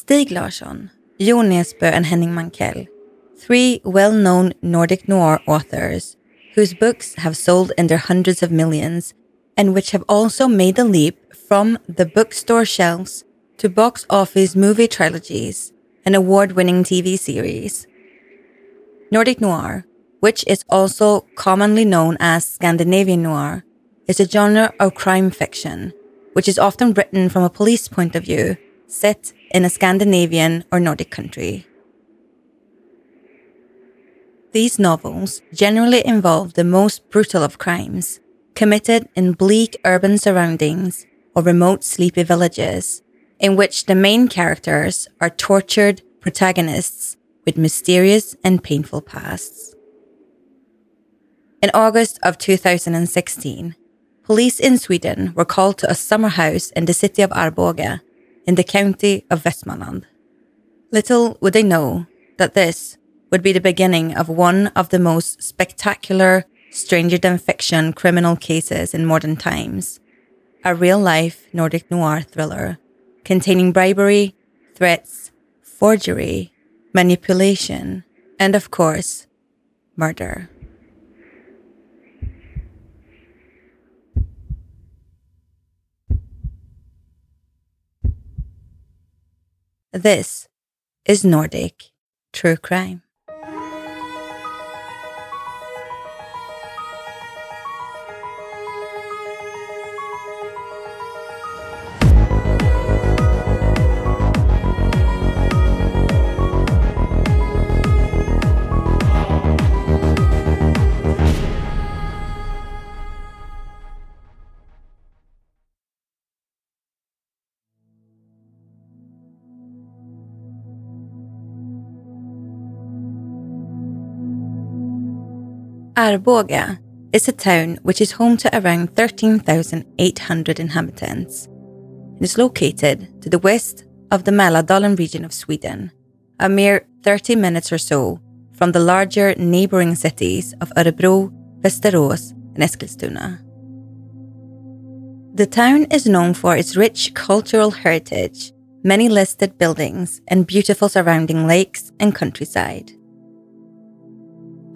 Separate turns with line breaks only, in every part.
Stieg Larsson, Jo Nesbø, and Henning Mankell, three well known Nordic noir authors whose books have sold in their hundreds of millions and which have also made the leap from the bookstore shelves to box office movie trilogies and award winning TV series. Nordic noir, which is also commonly known as Scandinavian noir, is a genre of crime fiction, which is often written from a police point of view, set in a Scandinavian or Nordic country. These novels generally involve the most brutal of crimes, committed in bleak urban surroundings or remote sleepy villages, in which the main characters are tortured protagonists with mysterious and painful pasts. In August of 2016, police in Sweden were called to a summer house in the city of Arboga in the county of Västmanland. Little would they know that this would be the beginning of one of the most spectacular, stranger than fiction criminal cases in modern times. A real life Nordic noir thriller containing bribery, threats, forgery, manipulation, and of course, murder. This is Nordic True Crime. Arboga is a town which is home to around 13,800 inhabitants. It is located to the west of the Mälardalen region of Sweden, a mere 30 minutes or so from the larger neighbouring cities of Örebro, Västerås, and Eskilstuna. The town is known for its rich cultural heritage, many listed buildings, and beautiful surrounding lakes and countryside.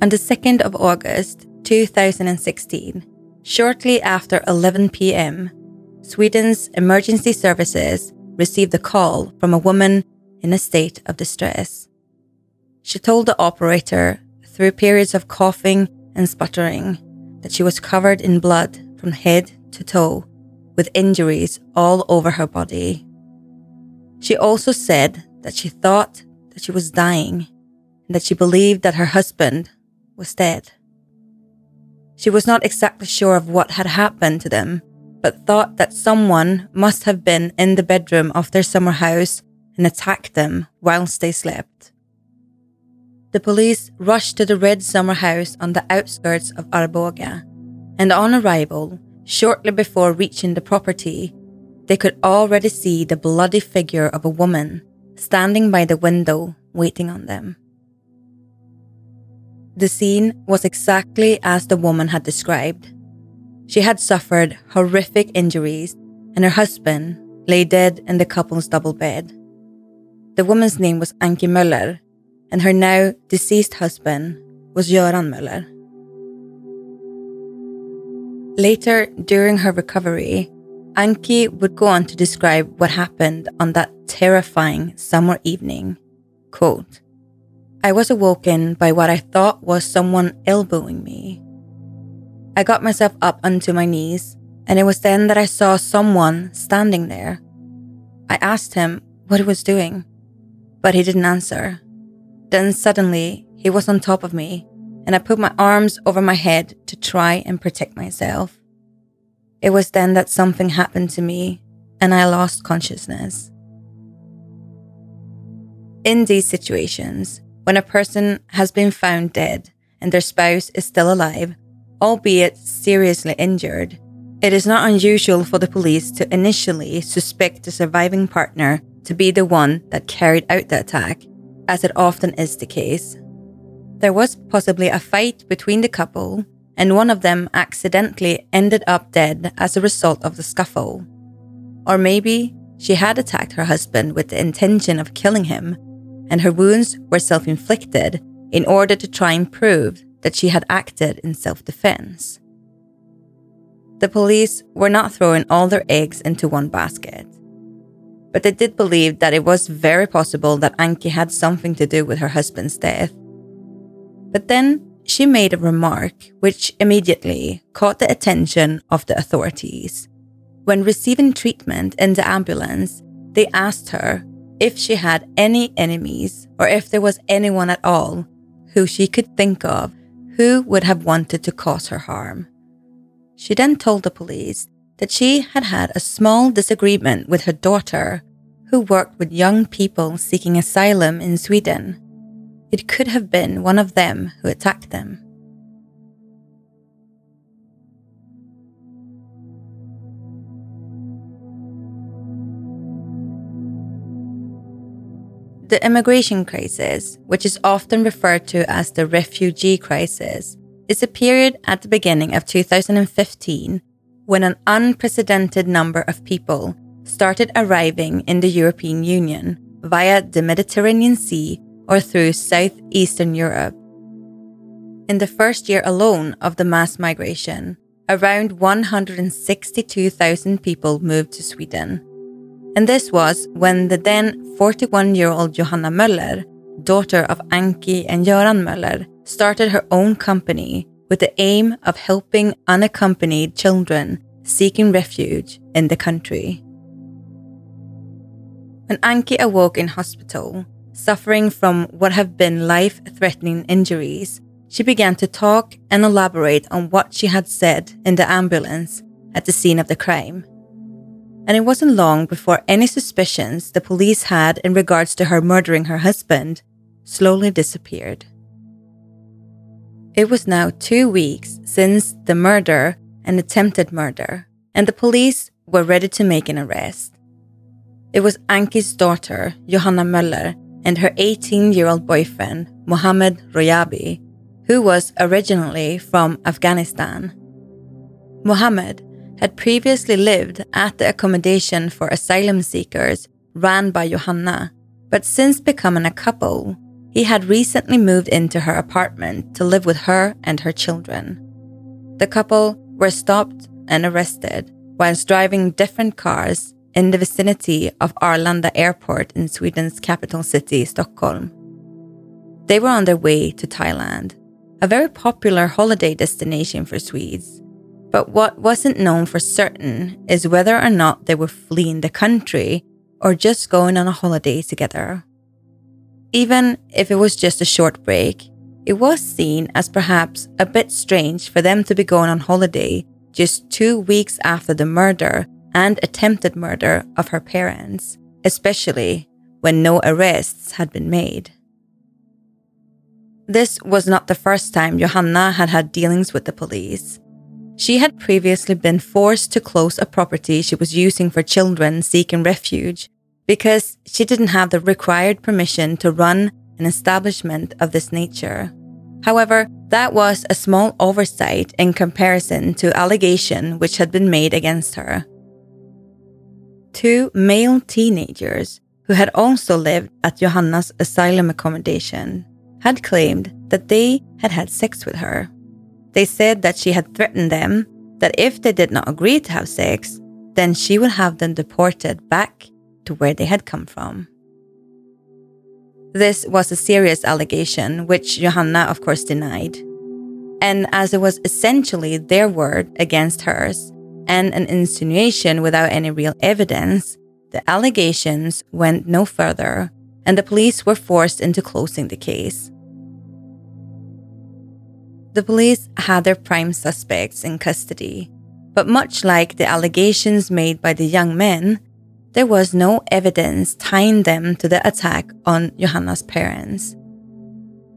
On the 2nd of August 2016, shortly after 11 pm, Sweden's emergency services received a call from a woman in a state of distress. She told the operator, through periods of coughing and sputtering, that she was covered in blood from head to toe, with injuries all over her body. She also said that she thought that she was dying and that she believed that her husband was dead. She was not exactly sure of what had happened to them, but thought that someone must have been in the bedroom of their summer house and attacked them whilst they slept. The police rushed to the red summer house on the outskirts of Arboga, and on arrival, shortly before reaching the property, they could already see the bloody figure of a woman standing by the window waiting on them. The scene was exactly as the woman had described. She had suffered horrific injuries, and her husband lay dead in the couple's double bed. The woman's name was Anki Möller, and her now deceased husband was Göran Möller. Later, during her recovery, Anki would go on to describe what happened on that terrifying summer evening. Quote, I was awoken by what I thought was someone elbowing me. I got myself up onto my knees, and it was then that I saw someone standing there. I asked him what he was doing, but he didn't answer. Then suddenly, he was on top of me, and I put my arms over my head to try and protect myself. It was then that something happened to me, and I lost consciousness. In these situations, when a person has been found dead and their spouse is still alive, albeit seriously injured, it is not unusual for the police to initially suspect the surviving partner to be the one that carried out the attack, as it often is the case. There was possibly a fight between the couple, and one of them accidentally ended up dead as a result of the scuffle. Or maybe she had attacked her husband with the intention of killing him, and her wounds were self inflicted in order to try and prove that she had acted in self defense. The police were not throwing all their eggs into one basket, but they did believe that it was very possible that Anki had something to do with her husband's death. But then she made a remark which immediately caught the attention of the authorities. When receiving treatment in the ambulance, they asked her if she had any enemies or if there was anyone at all who she could think of who would have wanted to cause her harm. She then told the police that she had had a small disagreement with her daughter, who worked with young people seeking asylum in Sweden. It could have been one of them who attacked them. The immigration crisis, which is often referred to as the refugee crisis, is a period at the beginning of 2015 when an unprecedented number of people started arriving in the European Union via the Mediterranean Sea or through southeastern Europe. In the first year alone of the mass migration, around 162,000 people moved to Sweden. And this was when the then 41 year old Johanna Möller, daughter of Anki and Göran Möller, started her own company with the aim of helping unaccompanied children seeking refuge in the country. When Anki awoke in hospital, suffering from what have been life threatening injuries, she began to talk and elaborate on what she had said in the ambulance at the scene of the crime. And it wasn't long before any suspicions the police had in regards to her murdering her husband slowly disappeared. It was now two weeks since the murder and attempted murder, and the police were ready to make an arrest. It was Anki's daughter, Johanna Möller, and her 18 year old boyfriend, Mohammed Royabi, who was originally from Afghanistan. Mohammed had previously lived at the accommodation for asylum seekers ran by Johanna, but since becoming a couple, he had recently moved into her apartment to live with her and her children. The couple were stopped and arrested whilst driving different cars in the vicinity of Arlanda Airport in Sweden's capital city, Stockholm. They were on their way to Thailand, a very popular holiday destination for Swedes. But what wasn't known for certain is whether or not they were fleeing the country or just going on a holiday together. Even if it was just a short break, it was seen as perhaps a bit strange for them to be going on holiday just two weeks after the murder and attempted murder of her parents, especially when no arrests had been made. This was not the first time Johanna had had dealings with the police. She had previously been forced to close a property she was using for children seeking refuge because she didn't have the required permission to run an establishment of this nature. However, that was a small oversight in comparison to allegation which had been made against her. Two male teenagers who had also lived at Johanna's asylum accommodation had claimed that they had had sex with her. They said that she had threatened them that if they did not agree to have sex, then she would have them deported back to where they had come from. This was a serious allegation, which Johanna, of course, denied. And as it was essentially their word against hers and an insinuation without any real evidence, the allegations went no further, and the police were forced into closing the case. The police had their prime suspects in custody, but much like the allegations made by the young men, there was no evidence tying them to the attack on Johanna's parents.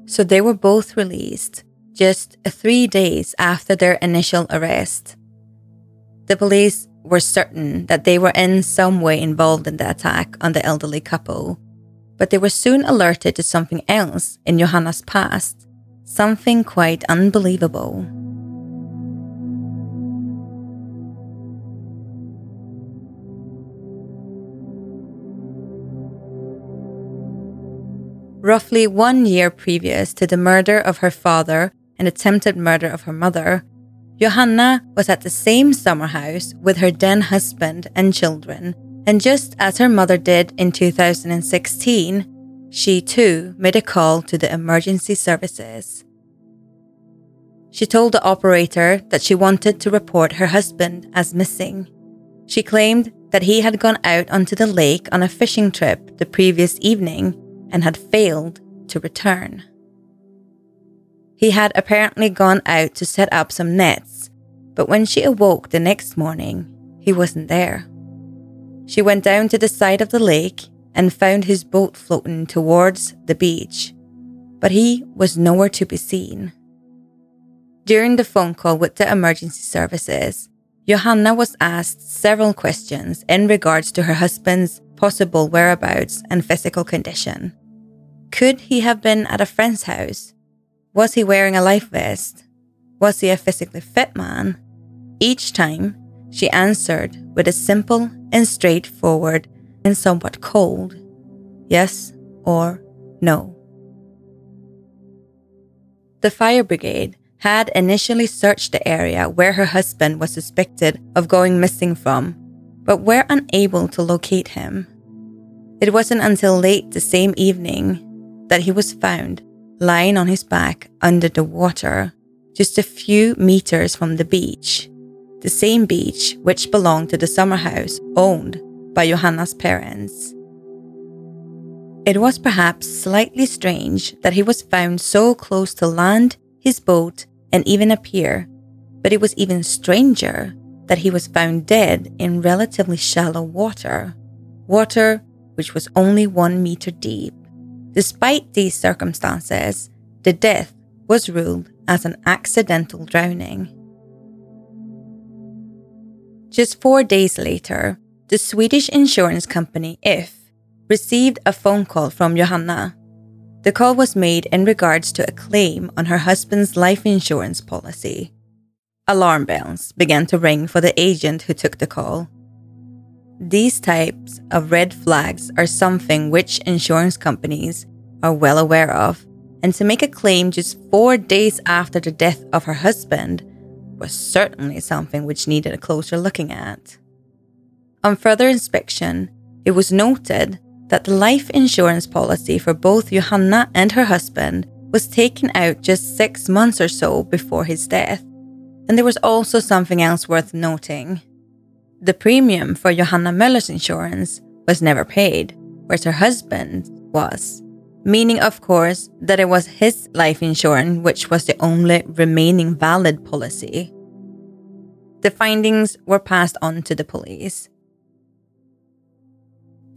So they were both released just three days after their initial arrest. The police were certain that they were in some way involved in the attack on the elderly couple, but they were soon alerted to something else in Johanna's past, Something quite unbelievable. Roughly one year previous to the murder of her father and attempted murder of her mother, Johanna was at the same summer house with her then husband and children, and just as her mother did in 2016, she too made a call to the emergency services. She told the operator that she wanted to report her husband as missing. She claimed that he had gone out onto the lake on a fishing trip the previous evening and had failed to return. He had apparently gone out to set up some nets, but when she awoke the next morning, he wasn't there. She went down to the side of the lake and found his boat floating towards the beach, but he was nowhere to be seen. During the phone call with the emergency services, Johanna was asked several questions in regards to her husband's possible whereabouts and physical condition. Could he have been at a friend's house? Was he wearing a life vest? Was he a physically fit man? Each time, she answered with a simple and straightforward and somewhat cold yes or no. The fire brigade had initially searched the area where her husband was suspected of going missing from, but were unable to locate him. It wasn't until late the same evening that he was found lying on his back under the water, just a few meters from the beach, the same beach which belonged to the summer house owned by Johanna's parents. It was perhaps slightly strange that he was found so close to land his boat, and even a pier, but it was even stranger that he was found dead in relatively shallow water, water which was only one meter deep. Despite these circumstances, the death was ruled as an accidental drowning. Just four days later, the Swedish insurance company If received a phone call from Johanna the call was made in regards to a claim on her husband's life insurance policy. Alarm bells began to ring for the agent who took the call. These types of red flags are something which insurance companies are well aware of, and to make a claim just four days after the death of her husband was certainly something which needed a closer looking at. On further inspection, it was noted that the life insurance policy for both Johanna and her husband was taken out just six months or so before his death. And there was also something else worth noting. The premium for Johanna Möller's insurance was never paid, whereas her husband was. Meaning, of course, that it was his life insurance which was the only remaining valid policy. The findings were passed on to the police.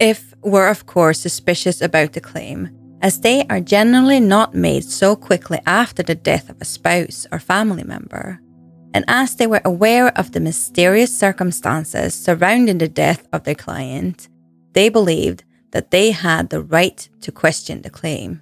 If were of course suspicious about the claim, as they are generally not made so quickly after the death of a spouse or family member. And as they were aware of the mysterious circumstances surrounding the death of their client, they believed that they had the right to question the claim.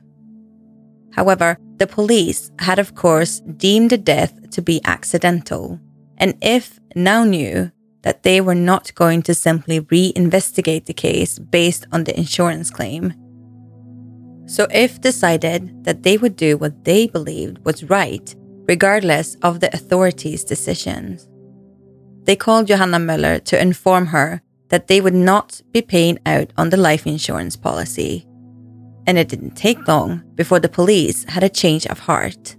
However, the police had, of course, deemed the death to be accidental, and If now knew that they were not going to simply re-investigate the case based on the insurance claim. So If decided that they would do what they believed was right, regardless of the authorities' decisions. They called Johanna Möller to inform her that they would not be paying out on the life insurance policy. And it didn't take long before the police had a change of heart.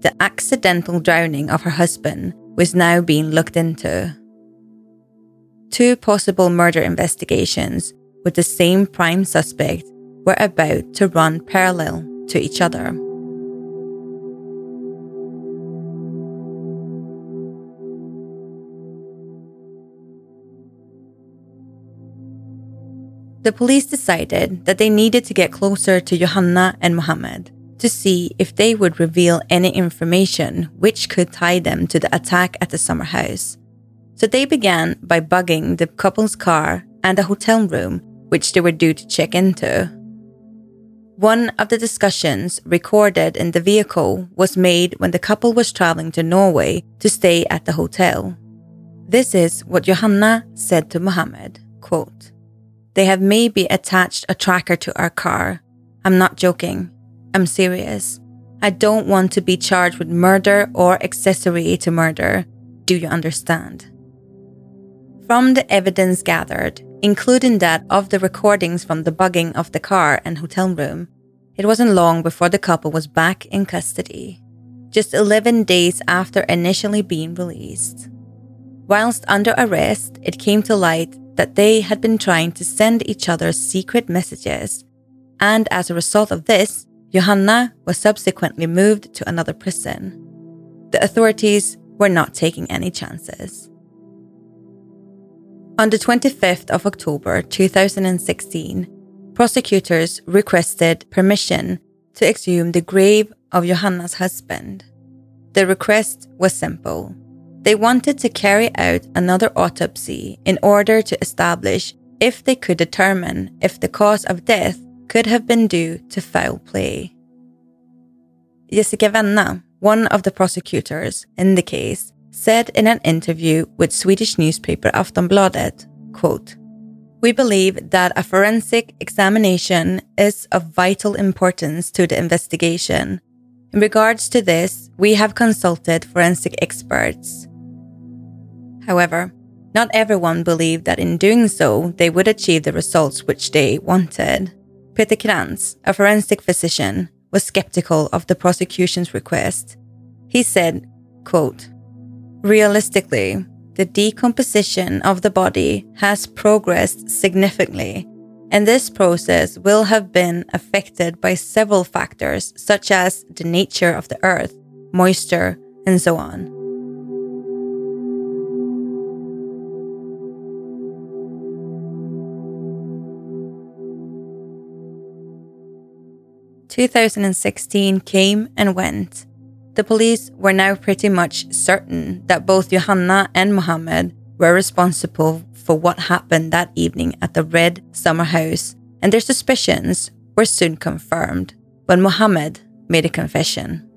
The accidental drowning of her husband was now being looked into two possible murder investigations with the same prime suspect were about to run parallel to each other. The police decided that they needed to get closer to Johanna and Mohammed to see if they would reveal any information which could tie them to the attack at the summer house so they began by bugging the couple's car and a hotel room, which they were due to check into. One of the discussions recorded in the vehicle was made when the couple was traveling to Norway to stay at the hotel. This is what Johanna said to Mohammed, quote, They have maybe attached a tracker to our car. I'm not joking. I'm serious. I don't want to be charged with murder or accessory to murder. Do you understand? From the evidence gathered, including that of the recordings from the bugging of the car and hotel room, it wasn't long before the couple was back in custody, just 11 days after initially being released. Whilst under arrest, it came to light that they had been trying to send each other secret messages, and as a result of this, Johanna was subsequently moved to another prison. The authorities were not taking any chances. On the 25th of October 2016, prosecutors requested permission to exhume the grave of Johanna's husband. The request was simple. They wanted to carry out another autopsy in order to establish if they could determine if the cause of death could have been due to foul play. Jessica Wenna, one of the prosecutors in the case, said in an interview with Swedish newspaper Aftonbladet, quote, we believe that a forensic examination is of vital importance to the investigation. In regards to this, we have consulted forensic experts. However, not everyone believed that in doing so, they would achieve the results which they wanted. Peter Krantz, a forensic physician, was skeptical of the prosecution's request. He said, quote, Realistically, the decomposition of the body has progressed significantly, and this process will have been affected by several factors such as the nature of the earth, moisture, and so on. Two thousand and sixteen came and went, the police were now pretty much certain that both Johanna and Mohammed were responsible for what happened that evening at the Red Summer House, and their suspicions were soon confirmed when Mohammed made a confession.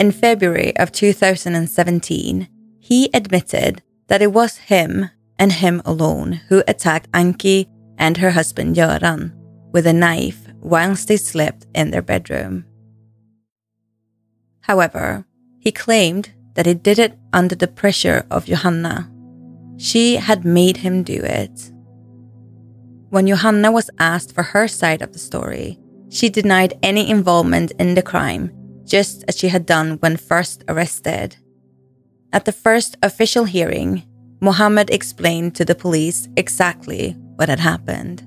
In February of 2017, he admitted that it was him and him alone who attacked Anki and her husband Göran with a knife whilst they slept in their bedroom. However, he claimed that he did it under the pressure of Johanna. She had made him do it. When Johanna was asked for her side of the story, she denied any involvement in the crime, just as she had done when first arrested. At the first official hearing, Mohammed explained to the police exactly what had happened.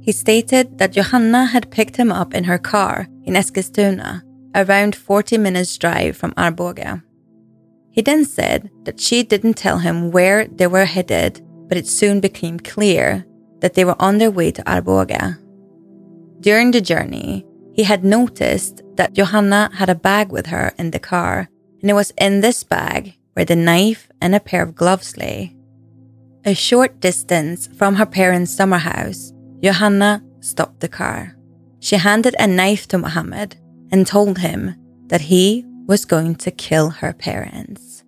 He stated that Johanna had picked him up in her car in Eskilstuna around 40 minutes' drive from Arboga. He then said that she didn't tell him where they were headed, but it soon became clear that they were on their way to Arboga. During the journey, he had noticed that Johanna had a bag with her in the car, and it was in this bag where the knife and a pair of gloves lay. A short distance from her parents' summer house, Johanna stopped the car. She handed a knife to Mohammed and told him that he was going to kill her parents.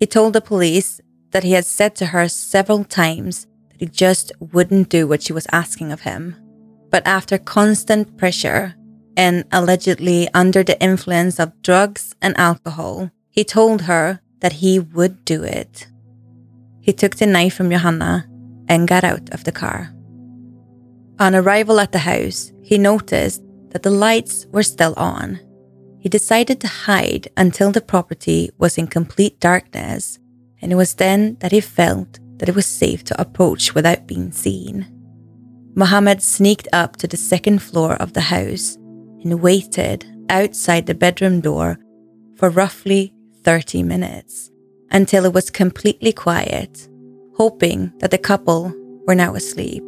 He told the police that he had said to her several times that he just wouldn't do what she was asking of him. But after constant pressure and allegedly under the influence of drugs and alcohol, he told her that he would do it. He took the knife from Johanna and got out of the car. On arrival at the house, he noticed that the lights were still on. He decided to hide until the property was in complete darkness, and it was then that he felt that it was safe to approach without being seen. Mohammed sneaked up to the second floor of the house and waited outside the bedroom door for roughly 30 minutes until it was completely quiet, hoping that the couple were now asleep.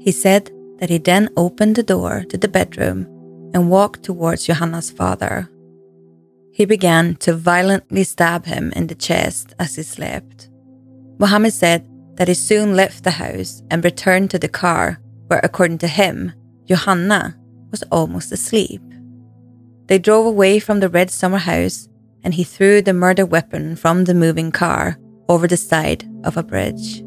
He said that he then opened the door to the bedroom and walked towards Johanna's father. He began to violently stab him in the chest as he slept. Mohammed said that he soon left the house and returned to the car, where, according to him, Johanna was almost asleep. They drove away from the red summer house and he threw the murder weapon from the moving car over the side of a bridge.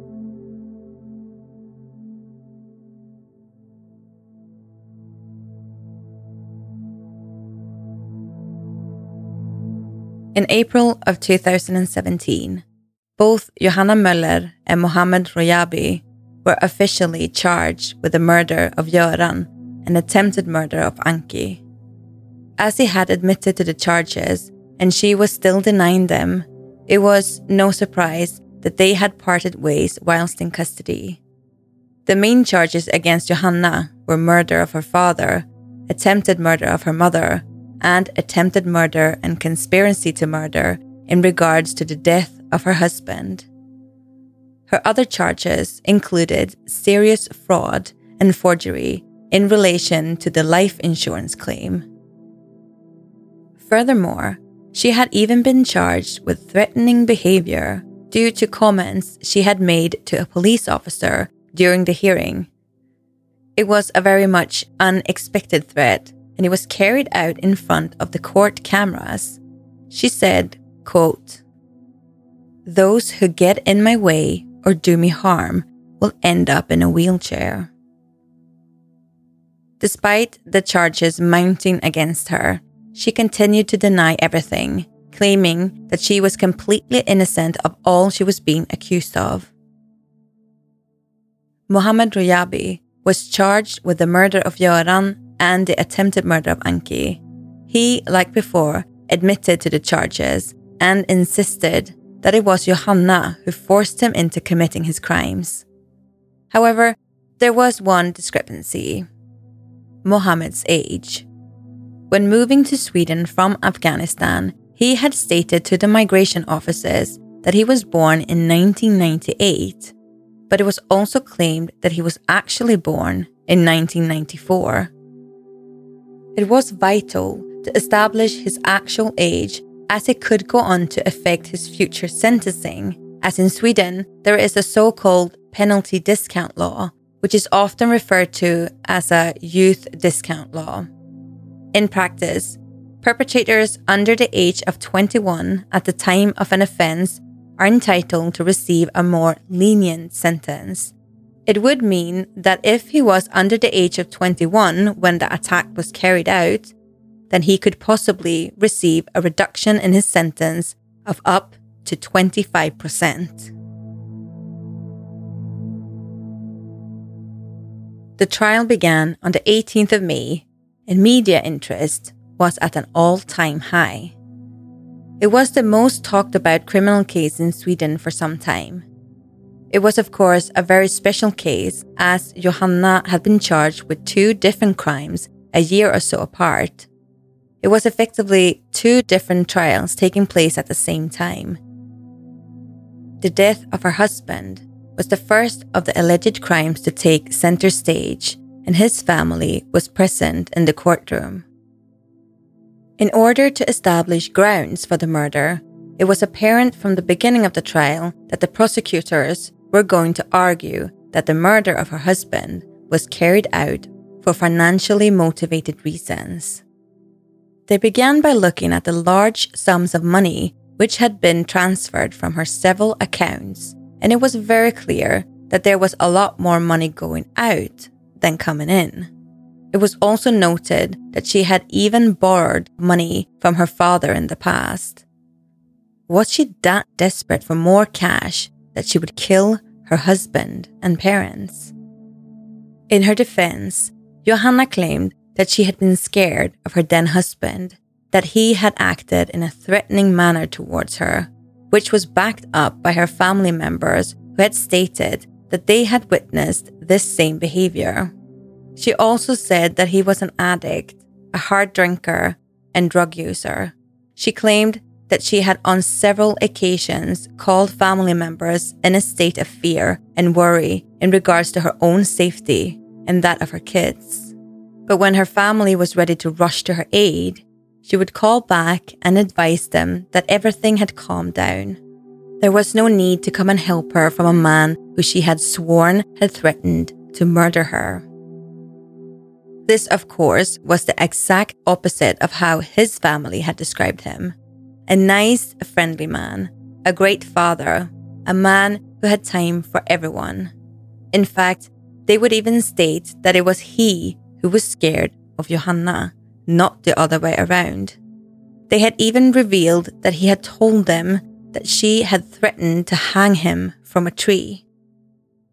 In April of 2017, both Johanna Möller and Mohammed Royabi were officially charged with the murder of Göran and attempted murder of Anki. As he had admitted to the charges and she was still denying them, it was no surprise that they had parted ways whilst in custody. The main charges against Johanna were murder of her father, attempted murder of her mother, and attempted murder and conspiracy to murder in regards to the death of her husband. Her other charges included serious fraud and forgery in relation to the life insurance claim. Furthermore, she had even been charged with threatening behavior due to comments she had made to a police officer during the hearing. It was a very much unexpected threat and it was carried out in front of the court cameras. She said, quote, Those who get in my way or do me harm will end up in a wheelchair. Despite the charges mounting against her, she continued to deny everything, claiming that she was completely innocent of all she was being accused of. Mohammed Royabi was charged with the murder of Göran and the attempted murder of Anki. He, like before, admitted to the charges and insisted that it was Johanna who forced him into committing his crimes. However, there was one discrepancy Mohammed's age. When moving to Sweden from Afghanistan, he had stated to the migration officers that he was born in 1998, but it was also claimed that he was actually born in 1994. It was vital to establish his actual age as it could go on to affect his future sentencing, as in Sweden, there is a so called penalty discount law, which is often referred to as a youth discount law. In practice, perpetrators under the age of 21 at the time of an offense are entitled to receive a more lenient sentence it would mean that if he was under the age of 21 when the attack was carried out, then he could possibly receive a reduction in his sentence of up to 25%. The trial began on the 18th of May, and media interest was at an all time high. It was the most talked about criminal case in Sweden for some time. It was, of course, a very special case as Johanna had been charged with two different crimes a year or so apart. It was effectively two different trials taking place at the same time. The death of her husband was the first of the alleged crimes to take center stage, and his family was present in the courtroom. In order to establish grounds for the murder, it was apparent from the beginning of the trial that the prosecutors were going to argue that the murder of her husband was carried out for financially motivated reasons. They began by looking at the large sums of money which had been transferred from her several accounts, and it was very clear that there was a lot more money going out than coming in. It was also noted that she had even borrowed money from her father in the past. Was she that desperate for more cash that she would kill her husband and parents. In her defense, Johanna claimed that she had been scared of her then husband, that he had acted in a threatening manner towards her, which was backed up by her family members who had stated that they had witnessed this same behavior. She also said that he was an addict, a hard drinker, and drug user. She claimed that she had on several occasions called family members in a state of fear and worry in regards to her own safety and that of her kids. But when her family was ready to rush to her aid, she would call back and advise them that everything had calmed down. There was no need to come and help her from a man who she had sworn had threatened to murder her. This, of course, was the exact opposite of how his family had described him a nice, friendly man, a great father, a man who had time for everyone. In fact, they would even state that it was he who was scared of Johanna, not the other way around. They had even revealed that he had told them that she had threatened to hang him from a tree.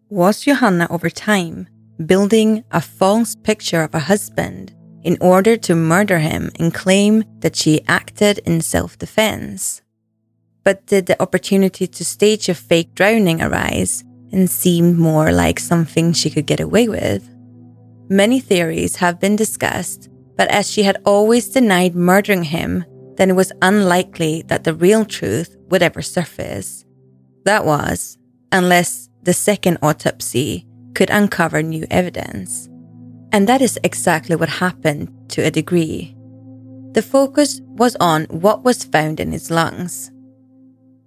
Was Johanna over time building a false picture of a husband in order to murder him and claim that she acted in self defense? But did the opportunity to stage a fake drowning arise and seem more like something she could get away with? Many theories have been discussed, but as she had always denied murdering him, then it was unlikely that the real truth would ever surface. That was, unless the second autopsy could uncover new evidence. And that is exactly what happened to a degree. The focus was on what was found in his lungs.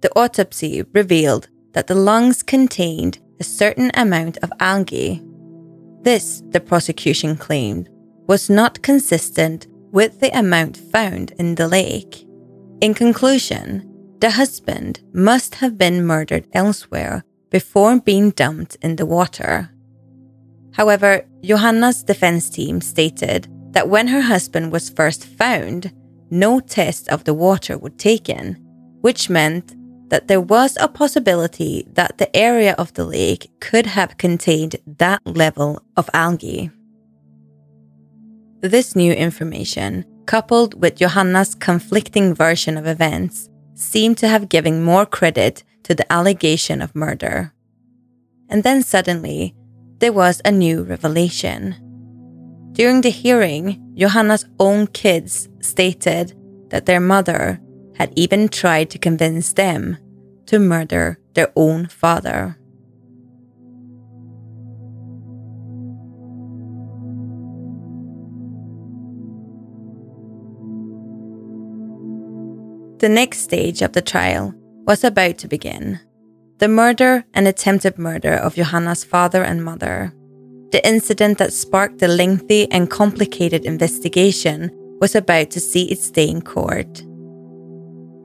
The autopsy revealed that the lungs contained a certain amount of algae. This, the prosecution claimed, was not consistent with the amount found in the lake. In conclusion, the husband must have been murdered elsewhere before being dumped in the water. However, Johanna's defense team stated that when her husband was first found, no test of the water was taken, which meant that there was a possibility that the area of the lake could have contained that level of algae. This new information, coupled with Johanna's conflicting version of events, seemed to have given more credit to the allegation of murder. And then suddenly, there was a new revelation. During the hearing, Johanna's own kids stated that their mother had even tried to convince them to murder their own father. The next stage of the trial was about to begin the murder and attempted murder of Johanna's father and mother. The incident that sparked the lengthy and complicated investigation was about to see its day in court.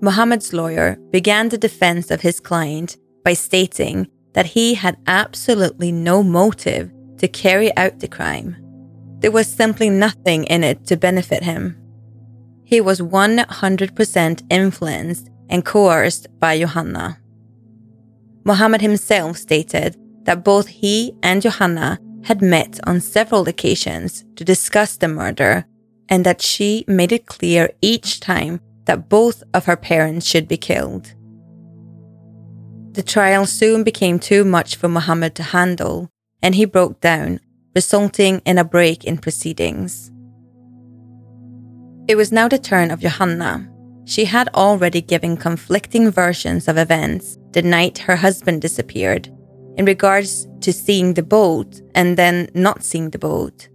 Mohammed's lawyer began the defense of his client by stating that he had absolutely no motive to carry out the crime. There was simply nothing in it to benefit him. He was 100% influenced and coerced by Johanna. Mohammed himself stated that both he and Johanna had met on several occasions to discuss the murder and that she made it clear each time that both of her parents should be killed. The trial soon became too much for Mohammed to handle, and he broke down, resulting in a break in proceedings. It was now the turn of Johanna. She had already given conflicting versions of events the night her husband disappeared, in regards to seeing the boat and then not seeing the boat.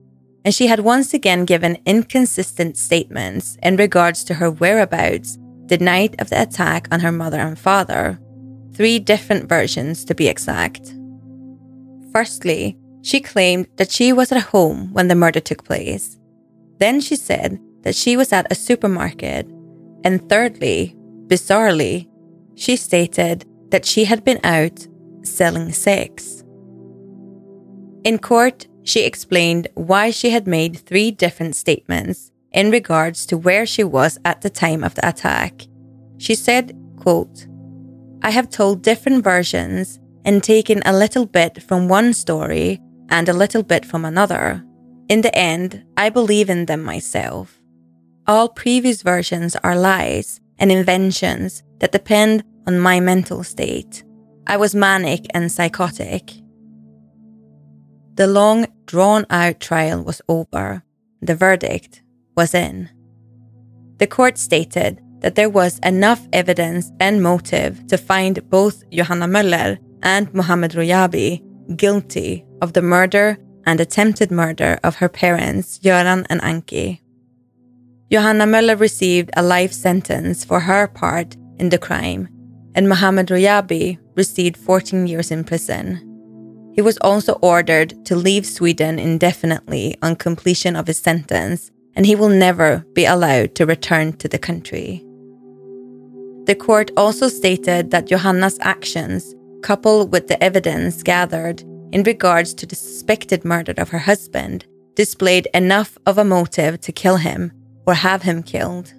And she had once again given inconsistent statements in regards to her whereabouts the night of the attack on her mother and father. Three different versions to be exact. Firstly, she claimed that she was at home when the murder took place. Then she said that she was at a supermarket. And thirdly, bizarrely, she stated that she had been out selling sex. In court, she explained why she had made three different statements in regards to where she was at the time of the attack. She said, quote, I have told different versions and taken a little bit from one story and a little bit from another. In the end, I believe in them myself. All previous versions are lies and inventions that depend on my mental state. I was manic and psychotic. The long, drawn out trial was over. The verdict was in. The court stated that there was enough evidence and motive to find both Johanna Möller and Mohammed Royabi guilty of the murder and attempted murder of her parents, Göran and Anki. Johanna Möller received a life sentence for her part in the crime, and Mohammed Royabi received 14 years in prison. He was also ordered to leave Sweden indefinitely on completion of his sentence, and he will never be allowed to return to the country. The court also stated that Johanna's actions, coupled with the evidence gathered in regards to the suspected murder of her husband, displayed enough of a motive to kill him or have him killed.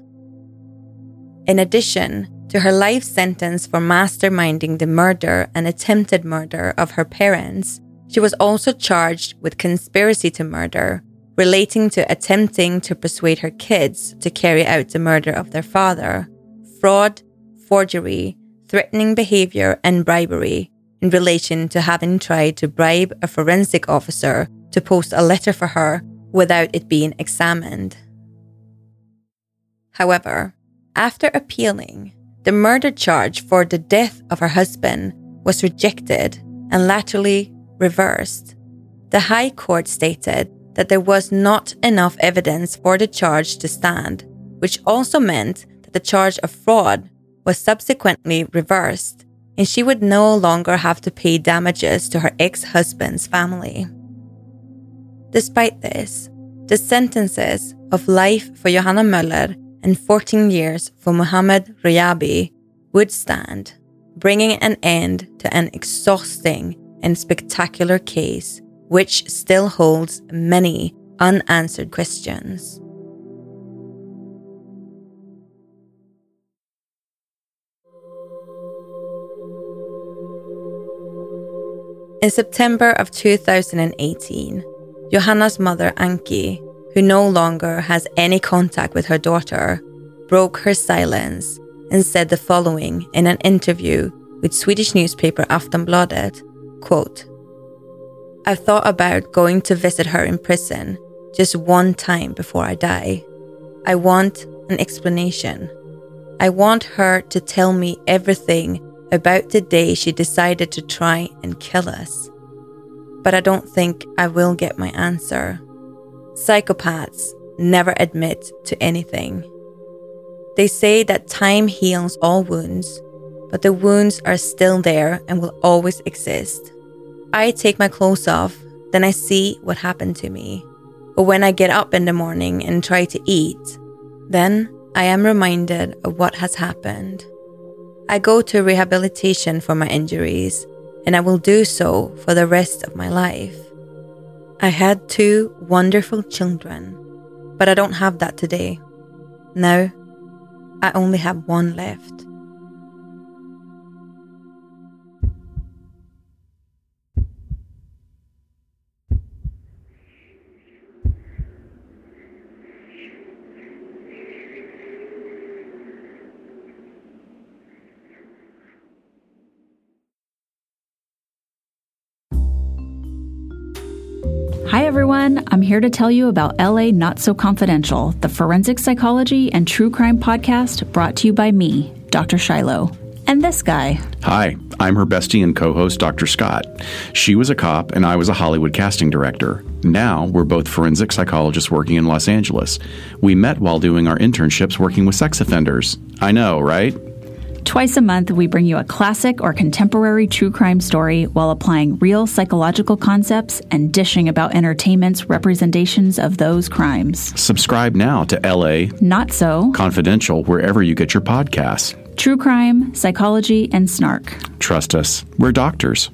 In addition to her life sentence for masterminding the murder and attempted murder of her parents, she was also charged with conspiracy to murder, relating to attempting to persuade her kids to carry out the murder of their father, fraud, forgery, threatening behavior, and bribery in relation to having tried to bribe a forensic officer to post a letter for her without it being examined. However, after appealing, the murder charge for the death of her husband was rejected and latterly reversed. The High Court stated that there was not enough evidence for the charge to stand, which also meant that the charge of fraud was subsequently reversed, and she would no longer have to pay damages to her ex husband's family. Despite this, the sentences of life for Johanna Möller and 14 years for Mohammed Rayabi would stand, bringing an end to an exhausting and spectacular case which still holds many unanswered questions. In September of 2018, Johanna's mother Anki, who no longer has any contact with her daughter, broke her silence and said the following in an interview with Swedish newspaper Aftonbladet, quote, I've thought about going to visit her in prison just one time before I die. I want an explanation. I want her to tell me everything about the day she decided to try and kill us. But I don't think I will get my answer. Psychopaths never admit to anything. They say that time heals all wounds, but the wounds are still there and will always exist. I take my clothes off, then I see what happened to me. Or when I get up in the morning and try to eat, then I am reminded of what has happened. I go to rehabilitation for my injuries, and I will do so for the rest of my life. I had two wonderful children, but I don't have that today. Now, I only have one left.
Everyone. I'm here to tell you about LA Not So Confidential, the forensic psychology and true crime podcast brought to you by me, Dr. Shiloh, and this guy.
Hi, I'm her bestie and co host, Dr. Scott. She was a cop, and I was a Hollywood casting director. Now, we're both forensic psychologists working in Los Angeles. We met while doing our internships working with sex offenders. I know, right?
Twice a month, we bring you a classic or contemporary true crime story while applying real psychological concepts and dishing about entertainment's representations of those crimes.
Subscribe now to LA
Not So
Confidential wherever you get your podcasts.
True Crime, Psychology, and Snark.
Trust us, we're doctors.